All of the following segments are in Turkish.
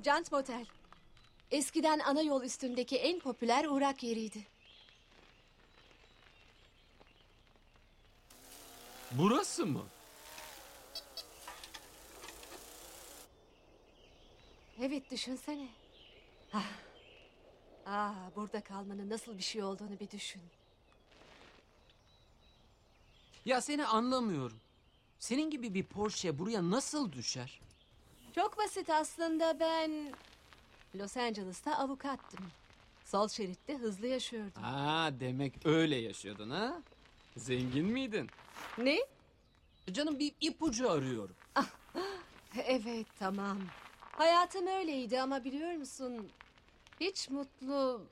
Jant Motel. Eskiden ana yol üstündeki en popüler uğrak yeriydi. Burası mı? Evet düşünsene. Ah. Ah, burada kalmanın nasıl bir şey olduğunu bir düşün. Ya seni anlamıyorum. Senin gibi bir Porsche buraya nasıl düşer? Çok basit aslında ben Los Angeles'ta avukattım. Sol şeritte hızlı yaşıyordum. Aa demek öyle yaşıyordun ha? Zengin miydin? Ne? Canım bir ipucu arıyorum. Evet tamam. Hayatım öyleydi ama biliyor musun? Hiç mutlu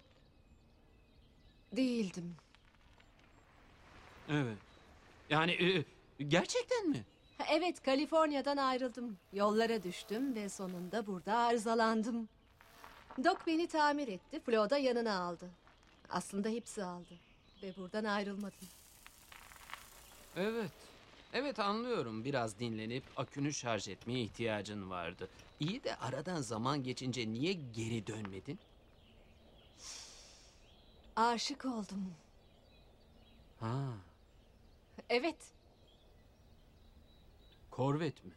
değildim. Evet. Yani e, gerçekten mi? Evet Kaliforniya'dan ayrıldım. Yollara düştüm ve sonunda burada arızalandım. Doc beni tamir etti. Flo da yanına aldı. Aslında hepsi aldı. Ve buradan ayrılmadım. Evet. Evet anlıyorum. Biraz dinlenip akünü şarj etmeye ihtiyacın vardı. İyi de aradan zaman geçince niye geri dönmedin? Aşık oldum. Ha, Evet. Korvet mi?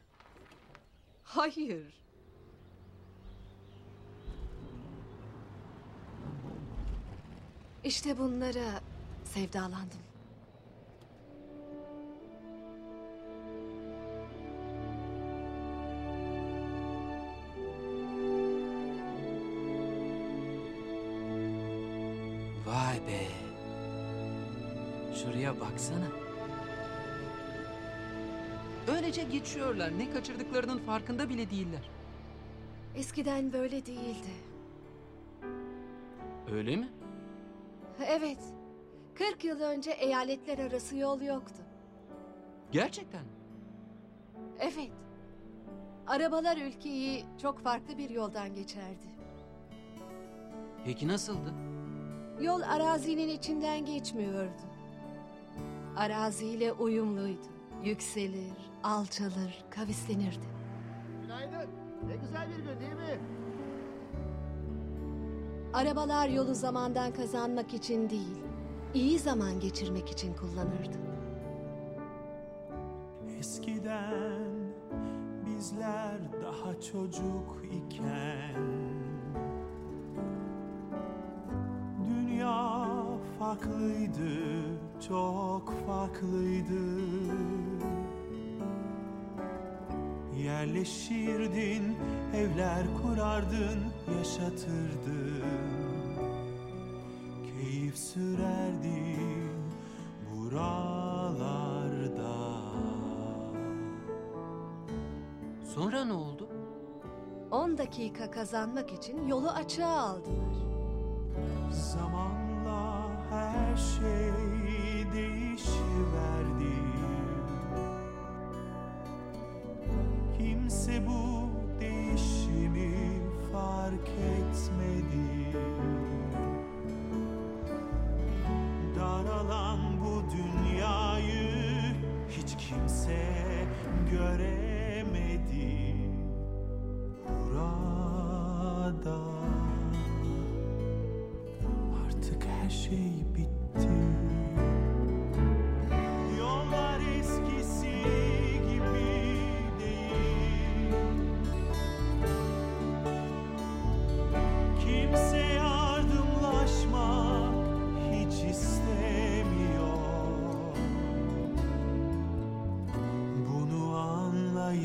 Hayır. İşte bunlara sevdalandım. Vay be. Şuraya baksana. Öylece geçiyorlar. Ne kaçırdıklarının farkında bile değiller. Eskiden böyle değildi. Öyle mi? Evet. 40 yıl önce eyaletler arası yol yoktu. Gerçekten. Evet. Arabalar ülkeyi çok farklı bir yoldan geçerdi. Peki nasıldı? Yol arazinin içinden geçmiyordu. Araziyle uyumluydu. Yükselir, alçalır, kavislenirdi. Günaydın. Ne güzel bir gün değil mi? Arabalar yolu zamandan kazanmak için değil, iyi zaman geçirmek için kullanırdı. Eskiden bizler daha çocuk iken Dünya farklıydı, çok farklıydı Yerleşirdin, evler kurardın, yaşatırdın Keyif sürerdin buralarda Sonra ne oldu? 10 dakika kazanmak için yolu açığa aldılar. Zamanla her şey etmedi Daralan bu dünyayı hiç kimse göremedi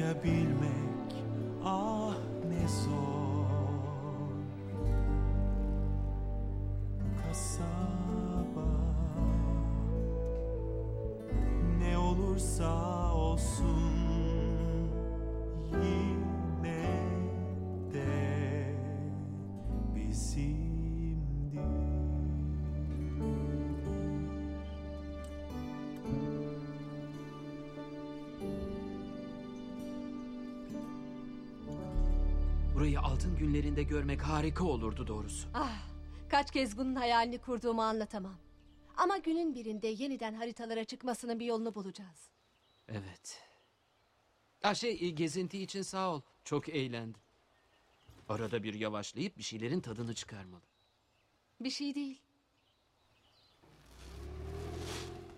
anlayabilmek. Ah Burayı altın günlerinde görmek harika olurdu doğrusu. Ah, kaç kez bunun hayalini kurduğumu anlatamam. Ama günün birinde yeniden haritalara çıkmasının bir yolunu bulacağız. Evet. Ha şey e, gezinti için sağ ol. Çok eğlendim. Arada bir yavaşlayıp bir şeylerin tadını çıkarmalı. Bir şey değil.